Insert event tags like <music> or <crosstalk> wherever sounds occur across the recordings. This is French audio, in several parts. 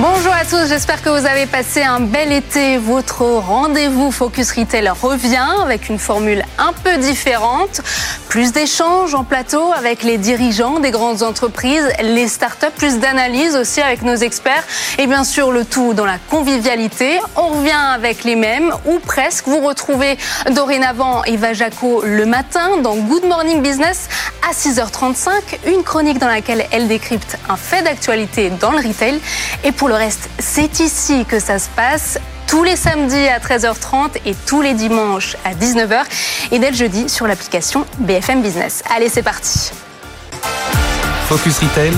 Bonjour à tous, j'espère que vous avez passé un bel été. Votre rendez-vous Focus Retail revient avec une formule un peu différente. Plus d'échanges en plateau avec les dirigeants des grandes entreprises, les startups, plus d'analyse aussi avec nos experts et bien sûr le tout dans la convivialité. On revient avec les mêmes ou presque. Vous retrouvez dorénavant Eva Jaco le matin dans Good Morning Business à 6h35, une chronique dans laquelle elle décrypte un fait d'actualité dans le retail et pour le reste, c'est ici que ça se passe tous les samedis à 13h30 et tous les dimanches à 19h et dès le jeudi sur l'application BFM Business. Allez, c'est parti. Focus Retail,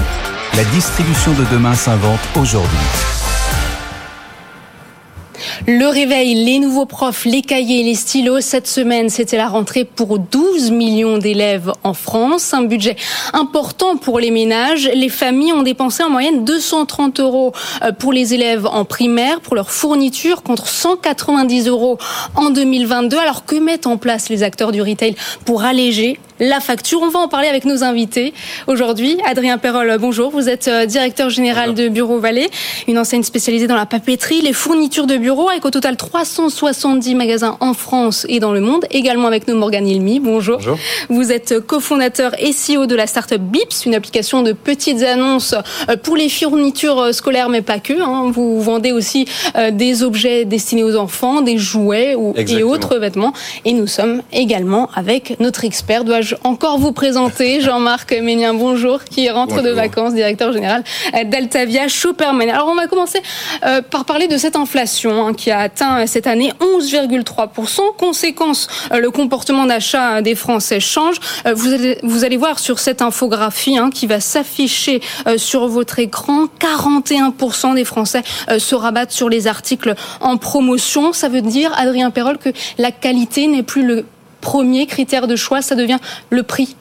la distribution de demain s'invente aujourd'hui. Le réveil, les nouveaux profs, les cahiers, les stylos. Cette semaine, c'était la rentrée pour 12 millions d'élèves en France. Un budget important pour les ménages. Les familles ont dépensé en moyenne 230 euros euh, pour les élèves en primaire, pour leur fourniture, contre 190 euros en 2022. Alors que mettent en place les acteurs du retail pour alléger la facture. On va en parler avec nos invités aujourd'hui. Adrien Perrol, bonjour. Vous êtes euh, directeur général de Bureau Vallée, une enseigne spécialisée dans la papeterie, les fournitures de bureaux, avec au total 370 magasins en France et dans le monde. Également avec nous Morgan Ilmi. Bonjour. bonjour. Vous êtes cofondateur et CEO de la startup Bips, une application de petites annonces euh, pour les fournitures euh, scolaires, mais pas que. Hein. Vous vendez aussi des objets destinés aux enfants, des jouets et autres vêtements. Et nous sommes également avec notre expert. Encore vous présenter <laughs> Jean-Marc Ménien, bonjour, qui rentre de vacances, directeur général d'Altavia Superman. Alors on va commencer euh, par parler de cette inflation hein, qui a atteint cette année 11,3%. Conséquence, euh, le comportement d'achat des Français change. Euh, vous, allez, vous allez voir sur cette infographie hein, qui va s'afficher sur votre écran, 41% des Français se rabattent sur les articles en promotion. Ça veut dire, Adrien Perrol, que la qualité n'est plus le premier critère de choix, ça devient le prix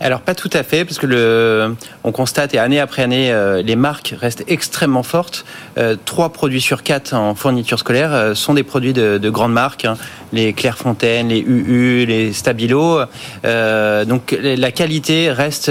alors pas tout à fait, parce que on constate et année après année, euh, les marques restent extrêmement fortes. Euh, trois produits sur quatre en fourniture scolaire euh, sont des produits de, de grandes marques, hein. Les Clairefontaine, les UU, les Stabilo. donc la qualité reste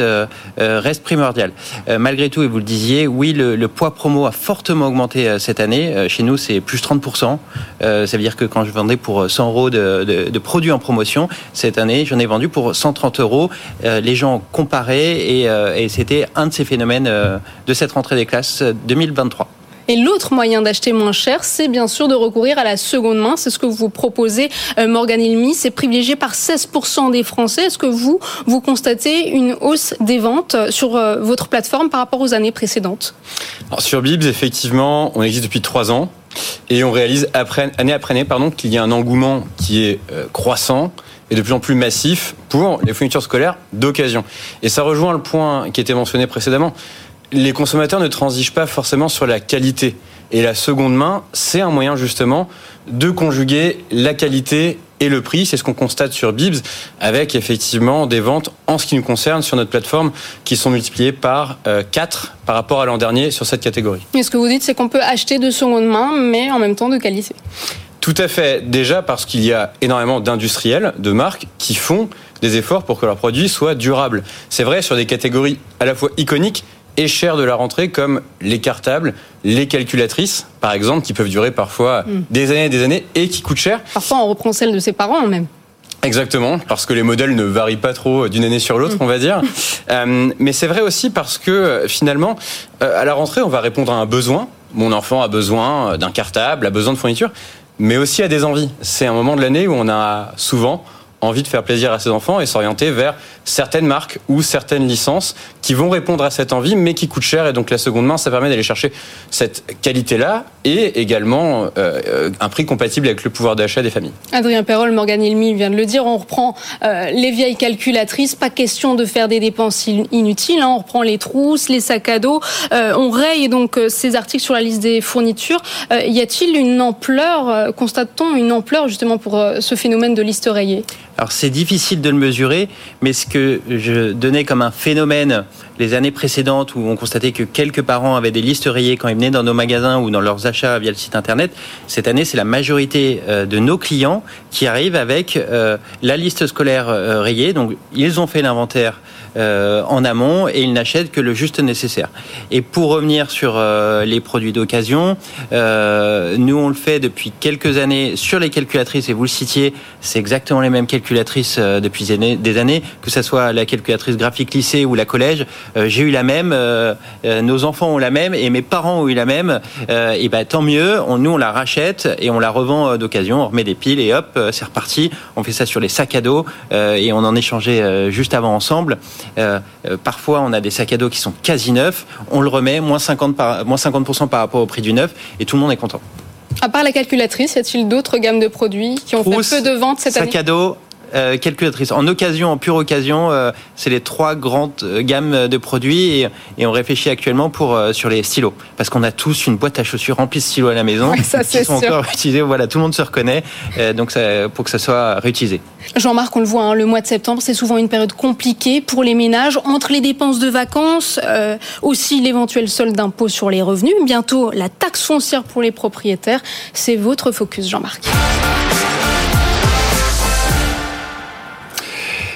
reste primordiale. malgré tout, et vous le disiez, oui, le, le poids promo a fortement augmenté cette année. chez nous, c'est plus 30%. ça veut dire que quand je vendais pour 100 euros de, de, de produits en promotion, cette année, j'en ai vendu pour 130 euros. les gens comparaient et, euh, et c'était un de ces phénomènes euh, de cette rentrée des classes 2023. Euh, et l'autre moyen d'acheter moins cher, c'est bien sûr de recourir à la seconde main. C'est ce que vous proposez, Morgan Ilmi. C'est privilégié par 16% des Français. Est-ce que vous, vous constatez une hausse des ventes sur votre plateforme par rapport aux années précédentes? Alors Sur Bibs, effectivement, on existe depuis trois ans. Et on réalise année après année qu'il y a un engouement qui est croissant et de plus en plus massif pour les fournitures scolaires d'occasion. Et ça rejoint le point qui était mentionné précédemment. Les consommateurs ne transigent pas forcément sur la qualité. Et la seconde main, c'est un moyen justement de conjuguer la qualité et le prix. C'est ce qu'on constate sur Bibs, avec effectivement des ventes, en ce qui nous concerne, sur notre plateforme, qui sont multipliées par 4 euh, par rapport à l'an dernier sur cette catégorie. Et ce que vous dites, c'est qu'on peut acheter de seconde main, mais en même temps de qualité. Tout à fait. Déjà parce qu'il y a énormément d'industriels, de marques qui font des efforts pour que leurs produits soient durables. C'est vrai sur des catégories à la fois iconiques et chères de la rentrée comme les cartables, les calculatrices, par exemple, qui peuvent durer parfois hmm. des années et des années et qui coûtent cher. Parfois, on reprend celle de ses parents même. Exactement, parce que les modèles ne varient pas trop d'une année sur l'autre, hmm. on va dire. <laughs> Euh, mais c'est vrai aussi parce que euh, finalement, euh, à la rentrée, on va répondre à un besoin. Mon enfant a besoin d'un cartable, a besoin de fourniture mais aussi à des envies. C'est un moment de l'année où on a souvent envie de faire plaisir à ses enfants et s'orienter vers certaines marques ou certaines licences qui vont répondre à cette envie, mais qui coûtent cher. Et donc la seconde main, ça permet d'aller chercher cette qualité-là et également euh, euh, un prix compatible avec le pouvoir d'achat des familles. Adrien Perrol, Morgan Ilmi vient de le dire, on reprend euh, les vieilles calculatrices, pas question de faire des dépenses inutiles, hein. on reprend les trousses, les sacs à dos, on raye donc ces articles sur la liste des fournitures. y a-t-il une ampleur, constate-t-on une ampleur justement pour ce phénomène de liste rayée? Alors c'est difficile de le mesurer, mais ce que je donnais comme un phénomène les années précédentes où on constatait que quelques parents avaient des listes rayées quand ils venaient dans nos magasins ou dans leurs achats via le site internet, cette année, c'est la majorité de nos clients qui arrivent avec la liste scolaire rayée. Donc, ils ont fait l'inventaire euh, en amont et ils n'achètent que le juste nécessaire. Et pour revenir sur euh, les produits d'occasion, euh, nous on le fait depuis quelques années sur les calculatrices et vous le citiez, c'est exactement les mêmes calculatrices depuis des années, que ce soit la calculatrice graphique lycée ou la collège. J'ai eu la même, nos enfants ont la même et mes parents ont eu la même. et ben tant mieux, on, nous on la rachète et on la revend d'occasion, on remet des piles et hop, c'est reparti. On fait ça sur les sacs à dos et on en échangeait juste avant ensemble. Euh, euh, parfois, on a des sacs à dos qui sont quasi neufs. On le remet, moins 50%, par, moins 50 par rapport au prix du neuf, et tout le monde est content. À part la calculatrice, y a-t-il d'autres gammes de produits qui ont fait peu de ventes cette année? Sac à dos, euh, calculatrice. En occasion, en pure occasion, euh, c'est les trois grandes euh, gammes de produits et, on réfléchit actuellement pour sur les stylos parce qu'on a tous une boîte à chaussures remplie de stylos à la maison ça, <laughs> qui sont encore utilisés. Voilà, tout le monde se reconnaît, donc ça, pour que ça soit réutilisé. Jean-Marc, on le voit, hein, le mois de septembre, c'est souvent une période compliquée pour les ménages entre les dépenses de vacances, aussi l'éventuel solde d'impôt sur les revenus, bientôt la taxe foncière pour les propriétaires. C'est votre focus, Jean-Marc.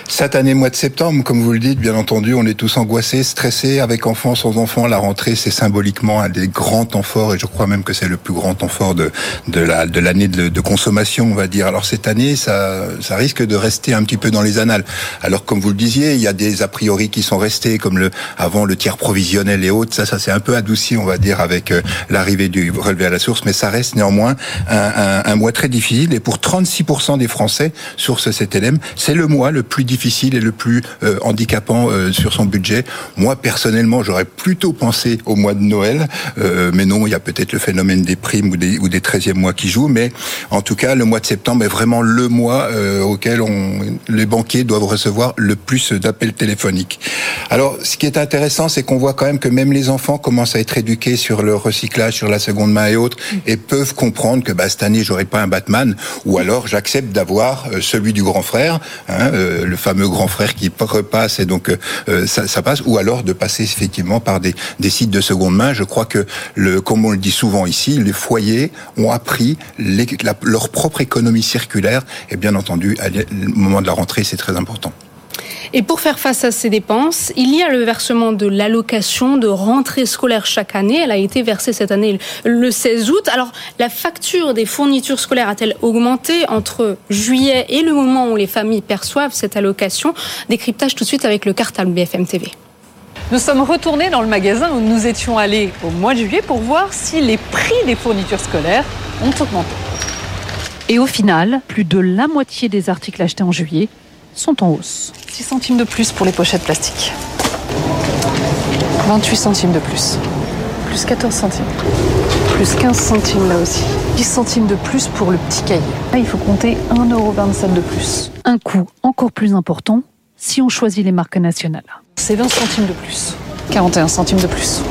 Cette année, mois de septembre, comme vous le dites, bien entendu, on est tous angoissés, stressés, avec enfants, sans enfants. La rentrée, c'est symboliquement un des grands temps forts, et je crois même que c'est le plus grand temps fort de, de la de l'année de, de, consommation, on va dire. Alors cette année, ça, ça risque de rester un petit peu dans les annales. Alors comme vous le disiez, il y a des a priori qui sont restés, comme le avant le tiers provisionnel et autres. Ça, ça s'est un peu adouci, on va dire, avec euh, l'arrivée du relevé à la source, mais ça reste néanmoins un, un, mois très difficile. Et pour 36% des Français, sur ce CTLM, c'est le mois le plus difficile difficile et le plus euh, handicapant euh, sur son budget. Moi, personnellement, j'aurais plutôt pensé au mois de Noël, euh, mais non, il y a peut-être le phénomène des primes ou des, ou des 13e mois qui jouent, mais en tout cas, le mois de septembre est vraiment le mois auquel les banquiers doivent recevoir le plus d'appels téléphoniques. Alors, ce qui est intéressant, c'est qu'on voit quand même que même les enfants commencent à être éduqués sur le recyclage, sur la seconde main et autres, et peuvent comprendre que bah, cette année, j'aurai pas un Batman, ou alors j'accepte d'avoir celui du grand frère, hein, le fameux grand frère qui repasse et donc euh, ça, ça, passe, ou alors de passer effectivement par des, sites de seconde main. Je crois que, le, comme on le dit souvent ici, les foyers ont appris les, leur propre économie circulaire et bien entendu, au moment de la rentrée, c'est très important. Et pour faire face à ces dépenses, il y a le versement de l'allocation de rentrée scolaire chaque année. Elle a été versée cette année le 16 août. Alors, la facture des fournitures scolaires a-t-elle augmenté entre juillet et le moment où les familles perçoivent cette allocation? Décryptage tout de suite avec le cartable BFM TV. Nous sommes retournés dans le magasin où nous étions allés au mois de juillet pour voir si les prix des fournitures scolaires ont augmenté. Et au final, plus de la moitié des articles achetés en juillet sont en hausse. 6 centimes de plus pour les pochettes plastiques. 28 centimes de plus. Plus 14 centimes. Plus 15 centimes là aussi. 10 centimes de plus pour le petit cahier. Là, il faut compter 1,27€ de plus. Un coût encore plus important si on choisit les marques nationales. C'est 20 centimes de plus. 41 centimes de plus.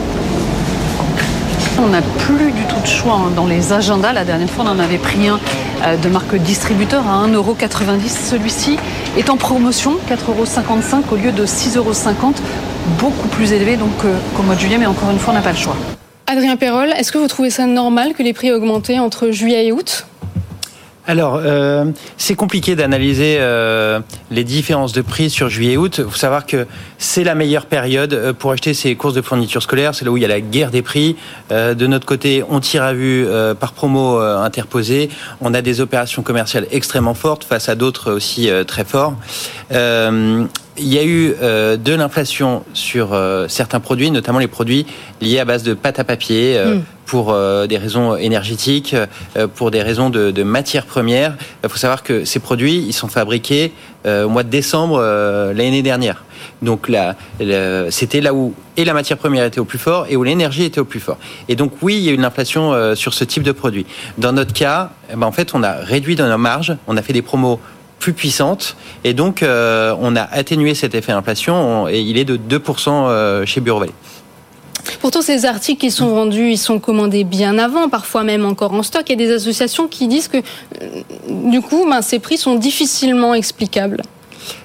On n'a plus du tout de choix hein, dans les agendas. La dernière fois, on en avait pris un euh, de marque distributeur à 1,90€. Celui-ci est en promotion, 4,55€ au lieu de 6,50€, beaucoup plus élevé donc euh, qu'au mois de juillet, mais encore une fois, on n'a pas le choix. Adrien Perrol, est-ce que vous trouvez ça normal que les prix aient augmenté entre juillet et août? Alors, euh, c'est compliqué d'analyser euh, les différences de prix sur juillet et août. Il faut savoir que c'est la meilleure période euh, pour acheter ces courses de fournitures scolaires. C'est là où il y a la guerre des prix. de notre côté, on tire à vue par promo interposée. On a des opérations commerciales extrêmement fortes face à d'autres aussi très forts il y a eu euh, de l'inflation sur euh, certains produits, notamment les produits liés à base de pâte à papier, euh, mm. Pour des raisons énergétiques, pour des raisons de, de matières premières. Il faut savoir que ces produits, ils sont fabriqués au mois de décembre l'année dernière. Donc là, c'était là où et la matière première était au plus fort et où l'énergie était au plus fort. Et donc oui, il y a eu une inflation sur ce type de produit. Dans notre cas, eh ben, en fait, on a réduit dans nos marges, on a fait des promos plus puissante. Et donc, euh, on a atténué cet effet inflation et il est de 2% euh, chez Bureau Vallée. Pourtant, ces articles qui sont vendus, ils sont commandés bien avant, parfois même encore en stock. Il y a des associations qui disent que, euh, du coup, ben, ces prix sont difficilement explicables.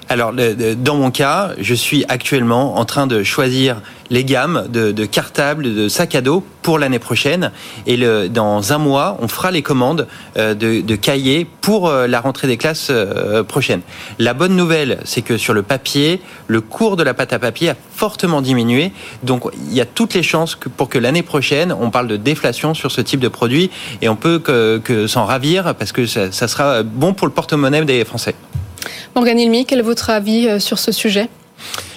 alors, dans mon cas, je suis actuellement en train de choisir les gammes de, de cartables, de sacs à dos pour l'année prochaine. Et le, dans un mois, on fera les commandes euh, de, de cahiers pour euh, la rentrée des classes euh, prochaine. La bonne nouvelle, c'est que sur le papier, le cours de la pâte à papier a fortement diminué. Donc, il y a toutes les chances que pour que l'année prochaine, on parle de déflation sur ce type de produit. Et on peut que, que s'en ravir parce que ça, ça sera bon pour le porte-monnaie des Français. Morgane Ilmi, quel est votre avis sur ce sujet?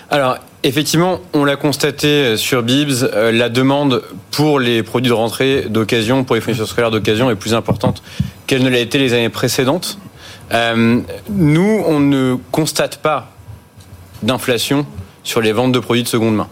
Alors, Effectivement, on l'a constaté euh, sur Bibs, euh, la demande pour les produits de rentrée d'occasion, pour les fournitures scolaires d'occasion est plus importante qu'elle ne l'a été les années précédentes. Euh, nous, on ne constate pas d'inflation sur les ventes de produits de seconde main.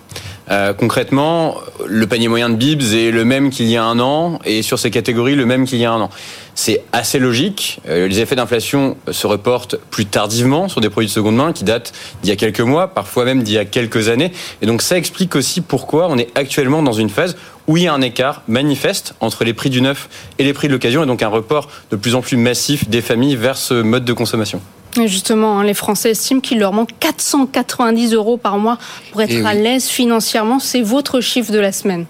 Euh, concrètement, le panier moyen de Bibs est le même qu'il y a un an et sur ces catégories le même qu'il y a un an. C'est assez logique. Euh, les effets d'inflation se reportent plus tardivement sur des produits de seconde main qui datent d'il y a quelques mois, parfois même d'il y a quelques années. Et donc ça explique aussi pourquoi on est actuellement dans une phase où il y a un écart manifeste entre les prix du neuf et les prix de l'occasion et donc un report de plus en plus massif des familles vers ce mode de consommation. Justement, hein, les Français estiment qu'il leur manque 490 euros par mois pour être eh à l'aise financièrement. C'est votre chiffre de la semaine.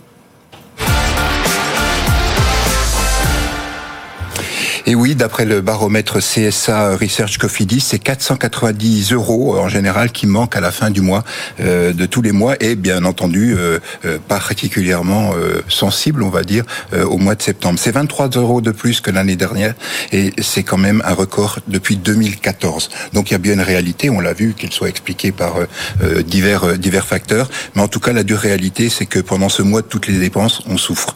Et oui, d'après le baromètre CSA Research Cofidis, c'est 490 euros en général qui manquent à la fin du mois, euh, de tous les mois, et bien entendu euh, euh, particulièrement sensible, on va dire, au mois de septembre. C'est 23 euros de plus que l'année dernière, et c'est quand même un record depuis 2014. Donc il y a bien une réalité, on l'a vu, qu'elle soit expliquée par divers divers facteurs, mais en tout cas la dure réalité, c'est que pendant ce mois toutes les dépenses, on souffre.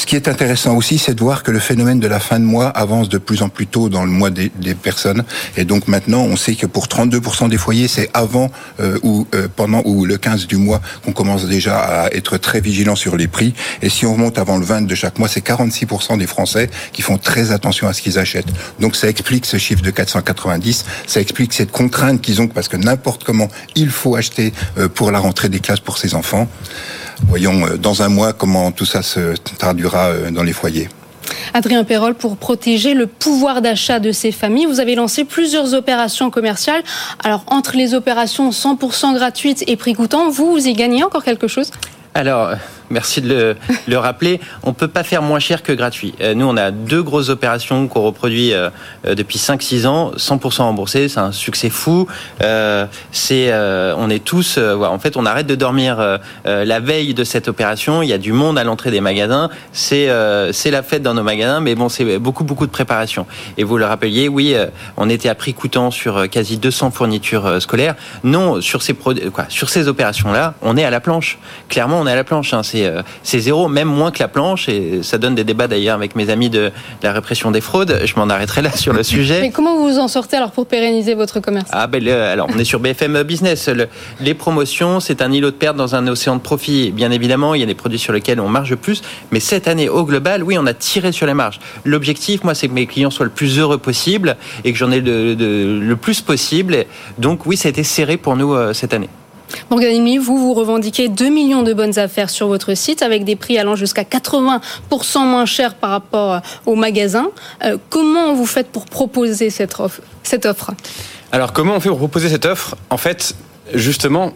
Ce qui est intéressant aussi, c'est de voir que le phénomène de la fin de mois avance de plus en plus tôt dans le mois des, personnes. Et donc maintenant, on sait que pour 32% des foyers, c'est avant euh, ou euh, pendant ou le 15 du mois qu'on commence déjà à être très vigilant sur les prix. Et si on remonte avant le 20 de chaque mois, c'est 46% des Français qui font très attention à ce qu'ils achètent. Donc ça explique ce chiffre de 490. Ça explique cette contrainte qu'ils ont parce que n'importe comment, il faut acheter euh, pour la rentrée des classes pour ses enfants. Voyons euh, dans un mois comment tout ça se traduira euh, dans les foyers. Adrien Perrol, pour protéger le pouvoir d'achat de ces familles, vous avez lancé plusieurs opérations commerciales. Alors, entre les opérations 100% gratuites et prix coûtant, vous, vous y gagnez encore quelque chose? Alors, merci de le, rappeler. On peut pas faire moins cher que gratuit. Euh, nous, on a deux grosses opérations qu'on reproduit euh, euh, depuis 5-6 ans, 100% remboursé. C'est un succès fou. c'est, on est tous, en fait, on arrête de dormir la veille de cette opération. Il y a du monde à l'entrée des magasins. C'est, c'est la fête dans nos magasins, mais bon, c'est beaucoup, beaucoup de préparation. Et vous le rappeliez, oui, on était à prix coûtant sur quasi 200 fournitures scolaires. Non, sur ces ces opérations-là, on est à la planche. Clairement, on est à la planche. Hein. Euh, c'est zéro, même moins que la planche. Et ça donne des débats d'ailleurs avec mes amis de la répression des fraudes. Je m'en arrêterai là sur le <laughs> sujet. Mais comment vous vous en sortez alors pour pérenniser votre commerce? Ah ben alors on est sur BFM Business. les promotions, c'est un îlot de perte dans un océan de profit. Bien évidemment, il y a des produits sur lesquels on marge plus, mais cette année au global, oui, on a tiré sur les marges. L'objectif, moi, c'est que mes clients soient le plus heureux possible et que j'en ai le plus possible. Donc oui, ça a été serré pour nous euh, cette année. Morganimi, vous, vous revendiquez 2 millions de bonnes affaires sur votre site avec des prix allant jusqu'à 80% moins chers par rapport au magasin. Euh, comment vous faites pour proposer cette offre, cette offre? Alors, comment on fait pour proposer cette offre? En fait, justement,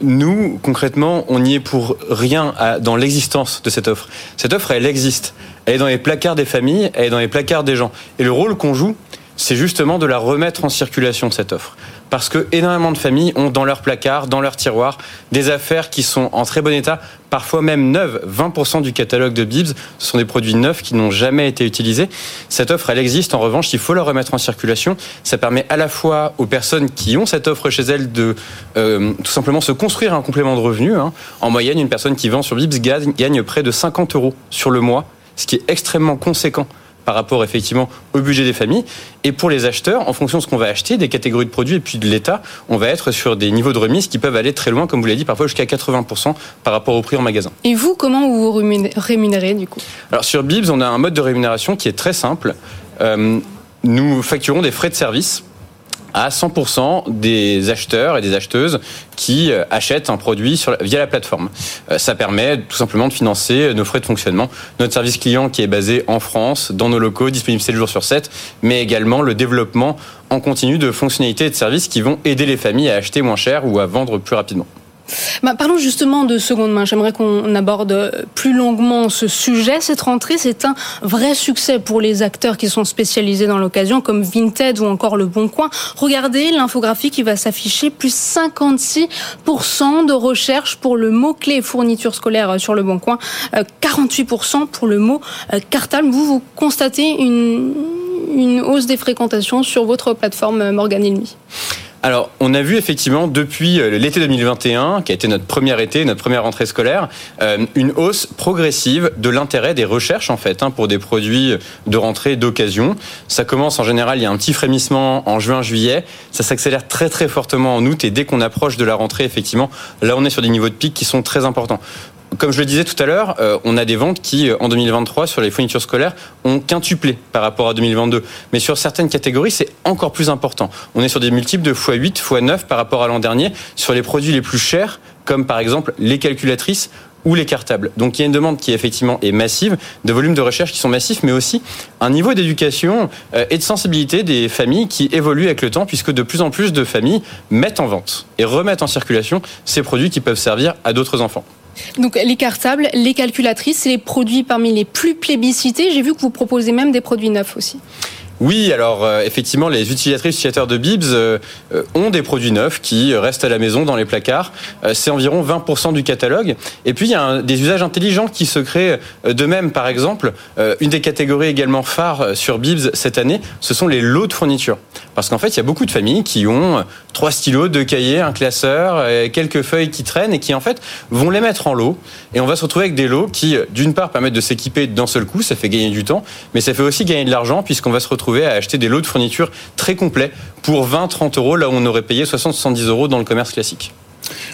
nous, concrètement, on n'y est pour rien dans l'existence de cette offre. Cette offre, elle existe. Elle est dans les placards des familles, elle est dans les placards des gens. Et le rôle qu'on joue, c'est justement de la remettre en circulation, cette offre parce que énormément de familles ont dans leur placard, dans leur tiroir, des affaires qui sont en très bon état, parfois même neuves. 20% du catalogue de Bibs sont des produits neufs qui n'ont jamais été utilisés. Cette offre, elle existe. En revanche, il faut la remettre en circulation. Ça permet à la fois aux personnes qui ont cette offre chez elles de euh, tout simplement se construire un complément de revenu. Hein. En moyenne, une personne qui vend sur Bibs gagne près de 50 euros sur le mois, ce qui est extrêmement conséquent par rapport effectivement au budget des familles. Et pour les acheteurs, en fonction de ce qu'on va acheter, des catégories de produits et puis de l'État, on va être sur des niveaux de remise qui peuvent aller très loin, comme vous l'avez dit, parfois jusqu'à 80% par rapport au prix en magasin. Et vous, comment vous vous rémunérez du coup? Alors sur Bibs, on a un mode de rémunération qui est très simple. Euh, nous facturons des frais de service à 100% des acheteurs et des acheteuses qui euh, achètent un produit via la plateforme. Euh, ça permet tout simplement de financer nos frais de fonctionnement, notre service client qui est basé en France, dans nos locaux, disponible 7 jours sur 7, mais également le développement en continu de fonctionnalités et de services qui vont aider les familles à acheter moins cher ou à vendre plus rapidement. Bah, parlons justement de seconde main. J'aimerais qu'on aborde plus longuement ce sujet. Cette rentrée, c'est un vrai succès pour les acteurs qui sont spécialisés dans l'occasion, comme Vinted ou encore Le Bon Coin. Regardez l'infographie qui va s'afficher, plus 56% de recherche pour le mot-clé fourniture scolaire sur Le Bon Coin, 48% euh, pour le mot euh, cartable. Vous, vous constatez une, une hausse des fréquentations sur votre plateforme Morgan Ilmy alors, on a vu effectivement depuis euh, l'été 2021, qui a été notre premier été, notre première rentrée scolaire, euh, une hausse progressive de l'intérêt des recherches en fait hein, pour des produits de rentrée d'occasion. Ça commence en général, il y a un petit frémissement en juin-juillet, ça s'accélère très très fortement en août. Et dès qu'on approche de la rentrée, effectivement, là on est sur des niveaux de pic qui sont très importants comme je le disais tout à l'heure, euh, on a des ventes qui, euh, en 2023, sur les fournitures scolaires, ont quintuplé par rapport à 2022. Mais sur certaines catégories, c'est encore plus important. On est sur des multiples de x8, x9 par rapport à l'an dernier sur les produits les plus chers, comme par exemple les calculatrices ou les cartables. Donc il y a une demande qui effectivement est massive, de volumes de recherche qui sont massifs, mais aussi un niveau d'éducation euh, et de sensibilité des familles qui évoluent avec le temps, puisque de plus en plus de familles mettent en vente et remettent en circulation ces produits qui peuvent servir à d'autres enfants. Donc les cartables, les calculatrices, c'est les produits parmi les plus plébiscités. J'ai vu que vous proposez même des produits neufs aussi. Oui, alors euh, effectivement, les utilisatrices utilisateurs de Bibs euh, euh, ont des produits neufs qui restent à la maison dans les placards. c'est environ 20% du catalogue. Et puis il y a des usages intelligents qui se créent de même. Par exemple, une des catégories également phares sur Bibs cette année, ce sont les lots de fourniture. Parce qu'en fait, il y a beaucoup de familles qui ont trois stylos, deux cahiers, un classeur, quelques feuilles qui traînent et qui en fait vont les mettre en lot. Et on va se retrouver avec des lots qui, d'une part, permettent de s'équiper d'un seul coup, ça fait gagner du temps, mais ça fait aussi gagner de l'argent puisqu'on va se retrouver à acheter des lots de fourniture très complets pour 20-30 euros, là où on aurait payé 60-70 euros dans le commerce classique.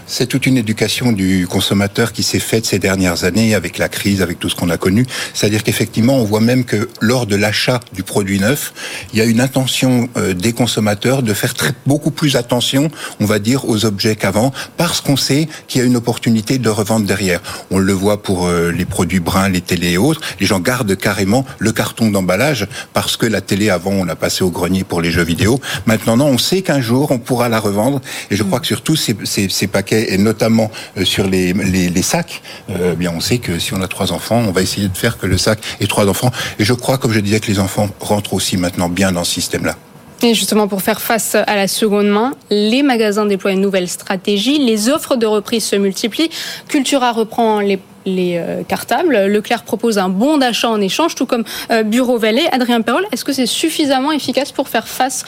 C'est toute une éducation du consommateur qui s'est faite ces dernières années avec la crise, avec tout ce qu'on a connu. C'est-à-dire qu'effectivement, on voit même que lors de l'achat du produit neuf, il y a une intention euh, des consommateurs de faire très, beaucoup plus attention, on va dire, aux objets qu'avant, parce qu'on sait qu'il y a une opportunité de revente derrière. On le voit pour euh, les produits bruns, les télés et autres. Les gens gardent carrément le carton d'emballage parce que la télé avant, on l'a passé au grenier pour les jeux vidéo. Maintenant, non, on sait qu'un jour, on pourra la revendre. Et je crois que surtout ces, ces, ces paquets, et notamment euh, sur les, les, sacs, euh, bien on sait que si on a trois enfants, on va essayer de faire que le sac ait trois enfants. Et je crois, comme je disais, que les enfants rentrent aussi maintenant bien dans ce système-là. Et justement, pour faire face à la seconde main, les magasins déploient une nouvelle stratégie. Les offres de reprise se multiplient. Cultura reprend les les euh, cartables. Leclerc propose un bon d'achat en échange, tout comme Bureau Vallée. Adrien Perrol, est-ce que c'est suffisamment efficace pour faire face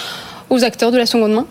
aux acteurs de la seconde main?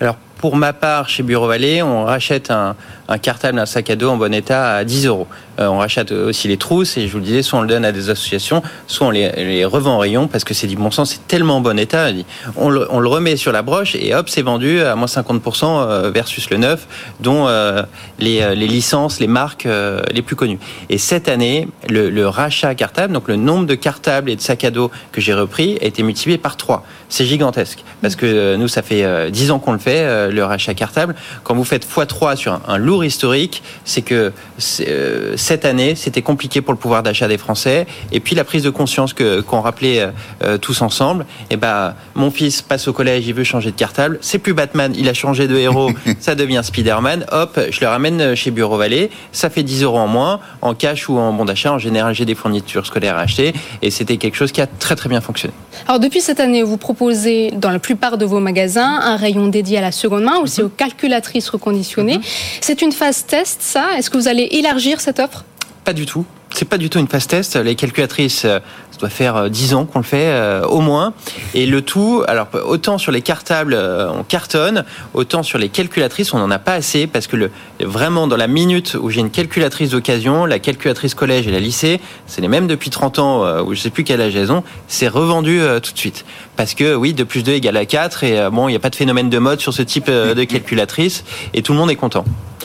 Alors, pour ma part, chez Bureau Vallée, on rachète un, un cartable, un sac à dos en bon état à 10 euros. Euh, on rachète aussi les trousses et je vous le disais, soit on le donne à des associations, soit on les, revend en rayon parce que c'est du bon sens, c'est tellement en bon état. On le, remet sur la broche et hop, c'est vendu à moins 50% euh, versus le neuf, dont euh, les, licences, les marques les plus connues. Et cette année, le, rachat cartable, donc le nombre de cartables et de sacs à dos que j'ai repris, a été multiplié par 3. C'est gigantesque parce que nous, ça fait 10 ans qu'on le fait, le rachat cartable. Quand vous faites x3 sur un lourd historique, c'est que euh, cette année, c'était compliqué pour le pouvoir d'achat des Français. Et puis la prise de conscience que qu'on rappelait euh, euh, tous ensemble. Et eh ben, mon fils passe au collège, il veut changer de cartable. C'est plus Batman, il a changé de héros, <laughs> ça devient Spider-Man. Hop, je le ramène chez Bureau Vallée. Ça fait 10 euros en moins en cash ou en bon d'achat. En général, j'ai des fournitures scolaires à acheter. Et c'était quelque chose qui a très très bien fonctionné. Alors depuis cette année, vous proposez dans la plupart de vos magasins un rayon dédié à la seconde main, aussi mhm. aux calculatrices reconditionnées. Mhm. C'est une phase test, ça? Est-ce que vous allez élargir cette offre? Pas du tout. C'est pas du tout une phase test. Les calculatrices, euh, ça doit faire 10 euh, ans qu'on le fait euh, au moins. Et le tout, alors autant sur les cartables, on cartonne, autant sur les calculatrices, on n'en a pas assez parce que vraiment dans la minute où j'ai une calculatrice d'occasion, la calculatrice collège et la lycée, c'est les mêmes depuis 30 ans, où je sais plus quel âge elles ont, c'est revendu tout de suite. Parce que oui, 2 plus 2 égale à 4 et bon, il n'y a pas de phénomène de mode sur ce type de calculatrice et tout le monde est content.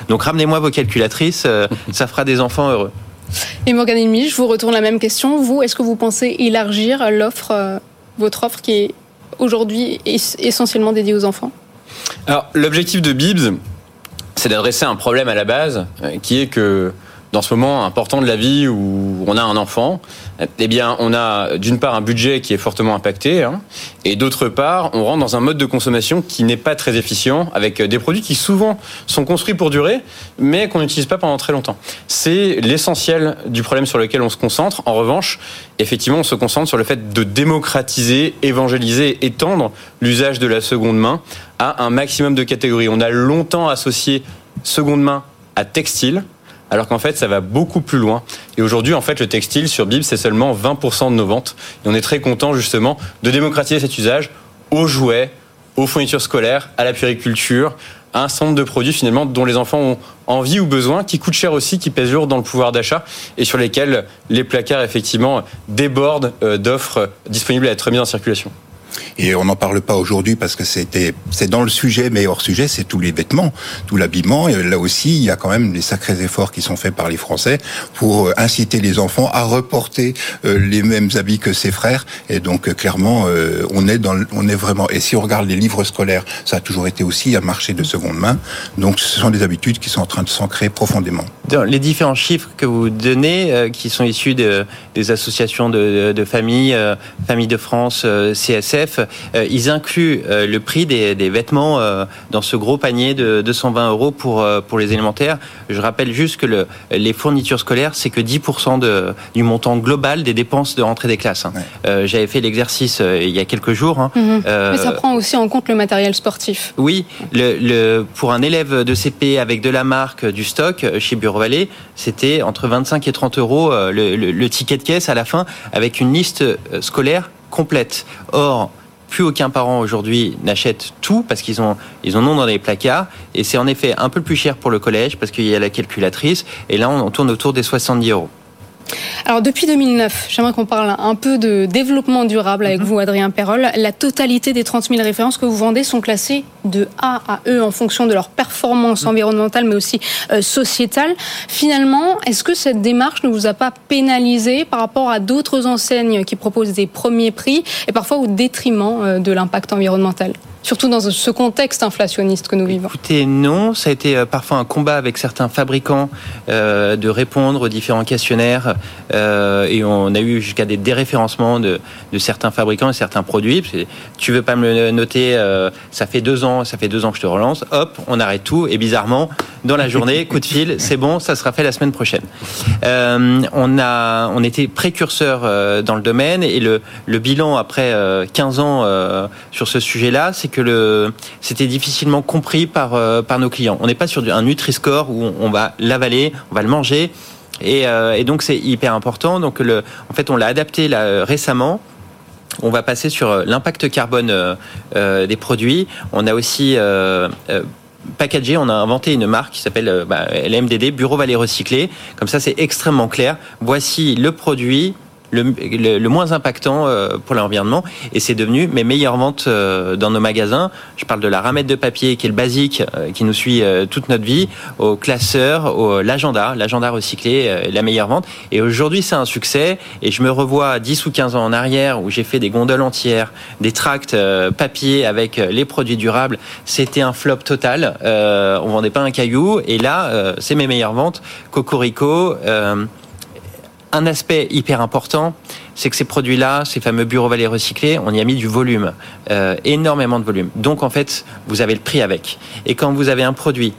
Donc ramenez-moi vos calculatrices, ça fera des enfants heureux. Et Morgane Emi, je vous retourne la même question. Vous, est-ce que vous pensez élargir l'offre, euh, votre offre qui est aujourd'hui essentiellement dédié aux enfants? Alors, l'objectif de Bibs, c'est d'adresser un problème à la base, euh, qui est que dans ce moment important de la vie où on a un enfant, eh bien, on a d'une part un budget qui est fortement impacté, hein, et d'autre part, on rentre dans un mode de consommation qui n'est pas très efficient, avec des produits qui souvent sont construits pour durer, mais qu'on n'utilise pas pendant très longtemps. C'est l'essentiel du problème sur lequel on se concentre. En revanche, effectivement, on se concentre sur le fait de démocratiser, évangéliser, étendre l'usage de la seconde main à un maximum de catégories. On a longtemps associé seconde main à textile, alors qu'en fait ça va beaucoup plus loin. Et aujourd'hui, en fait, le textile sur Bib, c'est seulement 20% de nos ventes. Et on est très content justement de démocratiser cet usage aux jouets, aux fournitures scolaires, à la périculture, à un certain de produits finalement dont les enfants ont envie ou besoin, qui coûtent cher aussi, qui pèsent lourd dans le pouvoir d'achat et sur lesquels les placards effectivement débordent euh, d'offres disponibles à être mises en circulation. Et on n'en parle pas aujourd'hui parce que c'était c'est dans le sujet, mais hors sujet, c'est tous les vêtements, tout l'habillement. Et là aussi, il y a quand même des sacrés efforts qui sont faits par les Français pour euh, inciter les enfants à reporter euh, les mêmes habits que ses frères. Et donc euh, clairement, on est dans, on est vraiment. Et si on regarde les livres scolaires, ça a toujours été aussi un marché de seconde main. Donc ce sont des habitudes qui sont en train de s'ancrer profondément. Les différents chiffres que vous donnez, qui sont issus de, des associations de, de familles, Famille de France, CSF, euh, ils incluent euh, le prix des, vêtements euh, dans ce gros panier de 220 euros pour, pour les élémentaires. Je rappelle juste que le, les fournitures scolaires, c'est que 10% de, du montant global des dépenses de rentrée des classes. Hein. J'avais fait l'exercice il y a quelques jours. Hein. Mhm. Mais ça prend aussi en compte le matériel sportif. Oui, le, pour un élève de CP avec de la marque, du stock, chez Bureau Vallée, c'était entre 25 et 30 euros le, le ticket de caisse à la fin avec une liste scolaire complète. Or, plus aucun parent aujourd'hui n'achète tout parce qu'ils ont ils en ont dans les placards et c'est en effet un peu plus cher pour le collège parce qu'il y a la calculatrice et là on tourne autour des 70 euros. Alors depuis 2009, j'aimerais qu'on parle un peu de développement durable avec mhm. vous, Adrien Perrol. La totalité des 30 000 références que vous vendez sont classées de A à E en fonction de leur performance mhm. environnementale, mais aussi euh, sociétale. Finalement, est-ce que cette démarche ne vous a pas pénalisé par rapport à d'autres enseignes qui proposent des premiers prix et parfois au détriment euh, de l'impact environnemental? Surtout dans ce contexte inflationniste que nous vivons Écoutez, non, ça a été euh, parfois un combat avec certains fabricants euh, de répondre aux différents questionnaires euh, et on a eu jusqu'à des déréférencements de, certains fabricants et certains produits. Tu veux pas me le noter, ça fait deux ans, ça fait deux ans que je te relance, hop, on arrête tout et bizarrement, dans la journée, coup de fil, c'est bon, ça sera fait la semaine prochaine. On a, on était précurseur dans le domaine et le, le bilan après 15 ans sur ce sujet-là, c'est que c'était difficilement compris par, euh, par nos clients. On n'est pas sur un Nutri-Score où on va l'avaler, on va le manger. Et, euh, et donc c'est hyper important. Donc le, en fait, on l'a adapté là, récemment. On va passer sur euh, l'impact carbone euh, des produits. On a aussi euh, packagé, on a inventé une marque qui s'appelle bah, LMDD, Bureau Vallée Recyclé. Comme ça, c'est extrêmement clair. Voici le produit, le, moins impactant euh, pour l'environnement et c'est devenu mes meilleures ventes euh, dans nos magasins. Je parle de la ramette de papier qui est le basique euh, qui nous suit toute notre vie, au classeur, au l'agenda, l'agenda recyclé, la meilleure vente. Et aujourd'hui c'est un succès et je me revois 10 ou 15 ans en arrière où j'ai fait des gondoles entières, des tracts papier avec les produits durables. C'était un flop total. on vendait pas un caillou et là c'est mes meilleures ventes. Cocorico un aspect hyper important, c'est que ces produits-là, ces fameux bureaux valets recyclés, on y a mis du volume, euh, énormément de volume. Donc en fait, vous avez le prix avec. Et quand vous avez un produit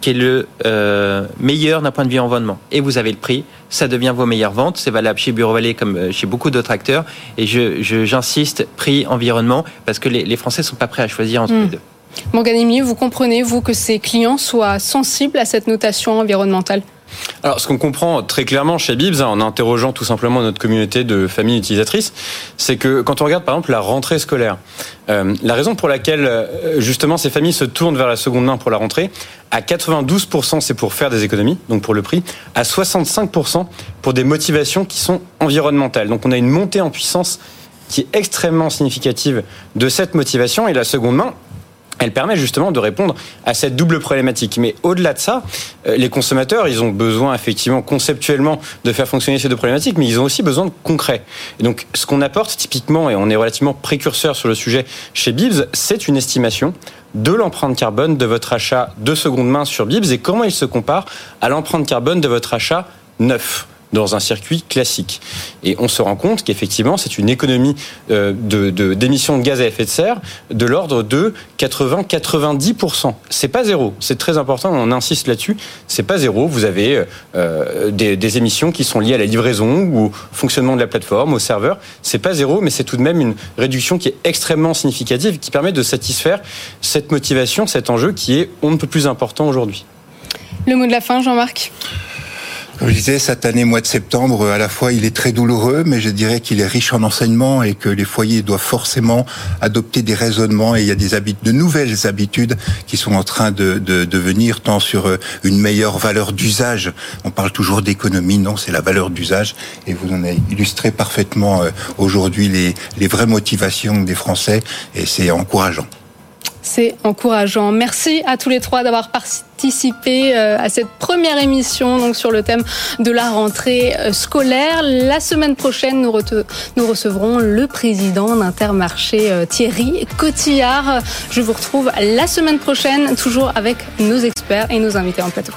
qui est le euh, meilleur d'un point de vue environnement, et vous avez le prix, ça devient vos meilleures ventes. C'est valable chez Bureau Vallée comme euh, chez beaucoup d'autres acteurs. Et j'insiste, je, prix, environnement, parce que les, les Français sont pas prêts à choisir entre les hmm. deux. Morgan vous comprenez, vous, que ces clients soient sensibles à cette notation environnementale? Alors, ce qu'on comprend très clairement chez Bibs, en interrogeant tout simplement notre communauté de familles utilisatrices, c'est que quand on regarde par exemple la rentrée scolaire, euh, la raison pour laquelle euh, justement ces familles se tournent vers la seconde main pour la rentrée, à 92% c'est pour faire des économies, donc pour le prix, à 65% pour des motivations qui sont environnementales. Donc on a une montée en puissance qui est extrêmement significative de cette motivation et la seconde main, elle permet justement de répondre à cette double problématique. Mais au-delà de ça, euh, les consommateurs, ils ont besoin effectivement conceptuellement de faire fonctionner ces deux problématiques, mais ils ont aussi besoin de concret. Et donc, ce qu'on apporte typiquement, et on est relativement précurseur sur le sujet chez Bibs, c'est une estimation de l'empreinte carbone de votre achat de seconde main sur Bibs et comment il se compare à l'empreinte carbone de votre achat neuf? Dans un circuit classique. Et on se rend compte qu'effectivement, c'est une économie euh, de, d'émissions de, gaz à effet de serre de l'ordre de 80-90%. C'est pas zéro. C'est très important. On insiste là-dessus. C'est pas zéro. Vous avez euh, des, des, émissions qui sont liées à la livraison ou au fonctionnement de la plateforme, au serveur. C'est pas zéro, mais c'est tout de même une réduction qui est extrêmement significative, qui permet de satisfaire cette motivation, cet enjeu qui est on ne peut plus important aujourd'hui. Le mot de la fin, Jean-Marc? Comme je disais, cette année, mois de septembre, à la fois, il est très douloureux, mais je dirais qu'il est riche en enseignements et que les foyers doivent forcément adopter des raisonnements et il y a des habitudes, de nouvelles habitudes qui sont en train de, de, venir tant sur euh, une meilleure valeur d'usage. On parle toujours d'économie, non, c'est la valeur d'usage et vous en avez illustré parfaitement euh, aujourd'hui les, les vraies motivations des Français et c'est encourageant. C'est encourageant. Merci à tous les trois d'avoir participé euh, à cette première émission donc sur le thème de la rentrée euh, scolaire. La semaine prochaine, nous, nous recevrons le président d'Intermarché euh, Thierry Cotillard. Je vous retrouve la semaine prochaine, toujours avec nos experts et nos invités en plateau.